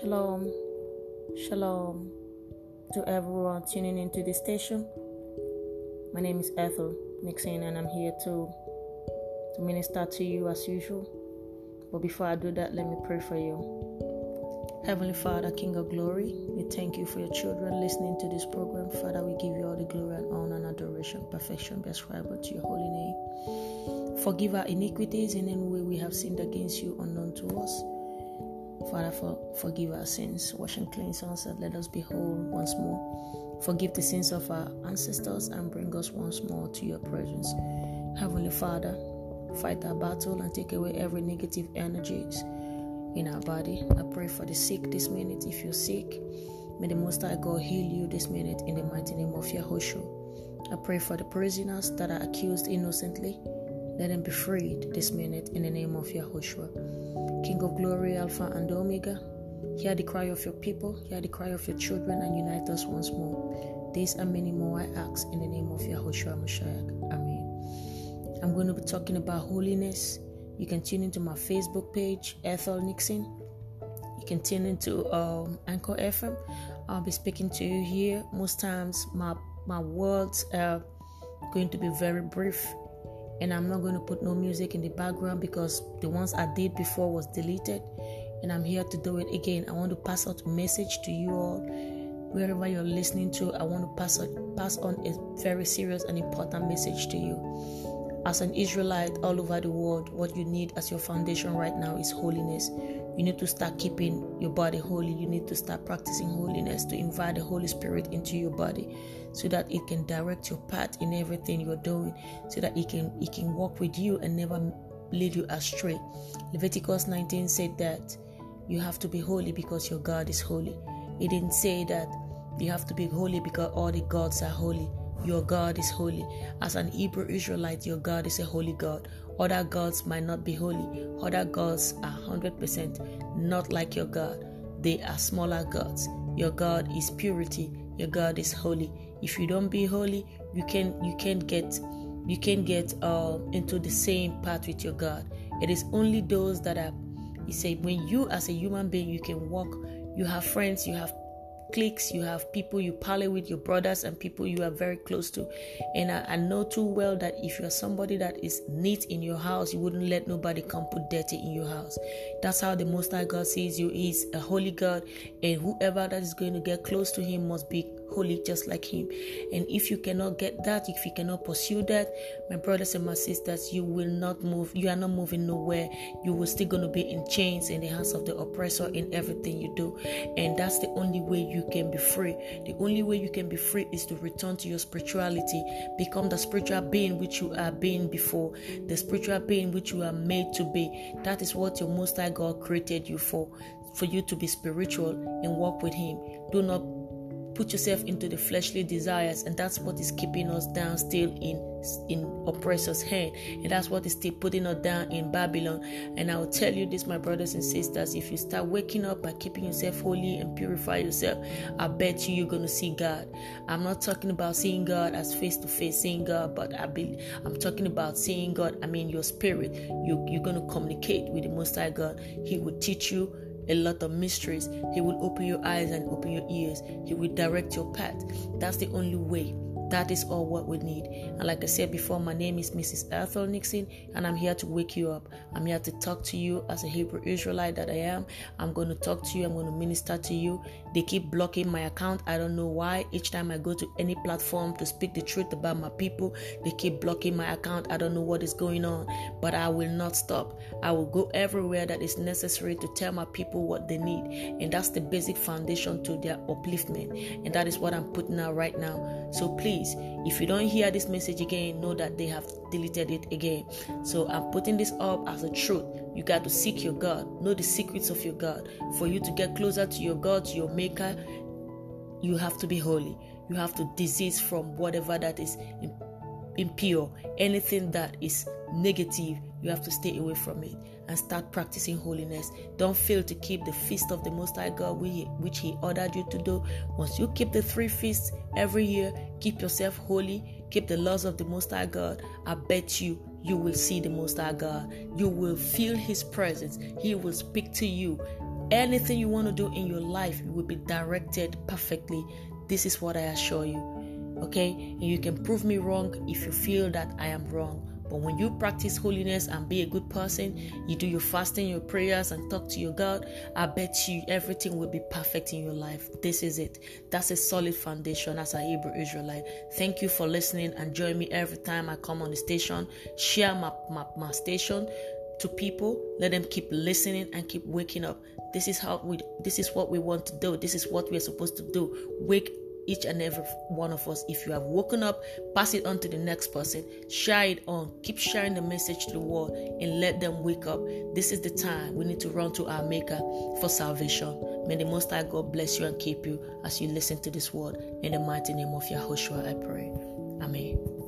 Shalom, shalom to everyone tuning into this station. My name is Ethel Nixon, and I'm here to to minister to you as usual. But before I do that, let me pray for you. Heavenly Father, King of Glory, we thank you for your children listening to this program. Father, we give you all the glory and honor and adoration, perfection, be ascribed to your holy name. Forgive our iniquities in any way we have sinned against you unknown to us. Father, for, forgive our sins, wash and cleanse us, and let us be whole once more. Forgive the sins of our ancestors and bring us once more to your presence. Heavenly Father, fight our battle and take away every negative energies in our body. I pray for the sick this minute. If you're sick, may the Most High God heal you this minute in the mighty name of Yahushua. I pray for the prisoners that are accused innocently. Let them be freed this minute in the name of Yahushua. King of glory, Alpha and Omega, hear the cry of your people, hear the cry of your children, and unite us once more. These and many more I ask in the name of Yahushua Mashiach. Amen. I'm going to be talking about holiness. You can tune into my Facebook page, Ethel Nixon. You can tune into um, Anchor FM. I'll be speaking to you here. Most times, my my words are going to be very brief and I'm not going to put no music in the background because the ones I did before was deleted and I'm here to do it again. I want to pass out a message to you all wherever you're listening to. I want to pass on, pass on a very serious and important message to you. As an Israelite all over the world, what you need as your foundation right now is holiness. You need to start keeping your body holy. You need to start practicing holiness to invite the Holy Spirit into your body so that it can direct your path in everything you're doing, so that it can it can walk with you and never lead you astray. Leviticus 19 said that you have to be holy because your God is holy. It didn't say that you have to be holy because all the gods are holy. Your God is holy. As an Hebrew Israelite, your God is a holy God. Other gods might not be holy. Other gods are 100% not like your God. They are smaller gods. Your God is purity. Your God is holy. If you don't be holy, you can you can't get you can get uh, into the same path with your God. It is only those that are. He said, when you as a human being, you can walk. You have friends. You have cliques, you have people you parley with, your brothers and people you are very close to. And I, I, know too well that if you're somebody that is neat in your house, you wouldn't let nobody come put dirty in your house. That's how the Most High God sees you. He's a holy God, and whoever that is going to get close to Him must be holy just like him. And if you cannot get that if you cannot pursue that my brothers and my sisters you will not move you are not moving nowhere. You will still going to be in chains in the hands of the oppressor in everything you do. And that's the only way you can be free. The only way you can be free is to return to your spirituality. Become the spiritual being which you are being before. The spiritual being which you are made to be. That is what your most high god created you for for you to be spiritual and walk with him. Do not put yourself into the fleshly desires and that's what is keeping us down still in in oppressor's hand. And that's what is still putting us down in babylon. And i will tell you this my brothers and sisters if you start waking up by keeping yourself holy and purify yourself i bet you you're to see god. I'm not talking about seeing god as face to face seeing god but i be i'm talking about seeing god i mean your spirit. You, you're to communicate with the most high god. He will teach you a lot of mysteries. He will open your eyes and open your ears. He will direct your path. That's the only way. That is all what we need. And like I said before, my name is Mrs. Ethel Nixon, and I'm here to wake you up. I'm here to talk to you as a Hebrew Israelite that I am. I'm going to talk to you, I'm going to minister to you. They keep blocking my account. I don't know why. Each time I go to any platform to speak the truth about my people, they keep blocking my account. I don't know what is going on, but I will not stop. I will go everywhere that is necessary to tell my people what they need. And that's the basic foundation to their upliftment. And that is what I'm putting out right now. So please, if you don't hear this message again know that they have deleted it again. So i'm putting this up as a truth. You got to seek your god. Know the secrets of your god. For you to get closer to your god to your maker you have to be holy. You have to desist from whatever that is impure. Anything that is negative you have to stay away from it and start practicing holiness. Don't fail to keep the feast of the Most High God, which He ordered you to do. Once you keep the three feasts every year, keep yourself holy, keep the laws of the Most High God. I bet you, you will see the Most High God. You will feel His presence. He will speak to you Anything you want to do in your life will be directed perfectly. This is what I assure you. Okay? And you can prove me wrong if you feel that I am wrong. But when you practice holiness and be a good person, you do your fasting, your prayers, and talk to your God, I bet you everything will be perfect in your life. This is it. That's a solid foundation as a Hebrew Israelite. Thank you for listening and join me every time I come on the station. Share my, my, my station to people let them keep listening and keep waking up this is how we this is what we want to do this is what we're supposed to do wake each and every one of us. If you have woken up, pass it on to the next person. Share it on. Keep sharing the message to the world and let them wake up. This is the time we need to run to our Maker for salvation. May the Most High God bless you and keep you as you listen to this word. In the mighty name of Yahushua, I pray. Amen.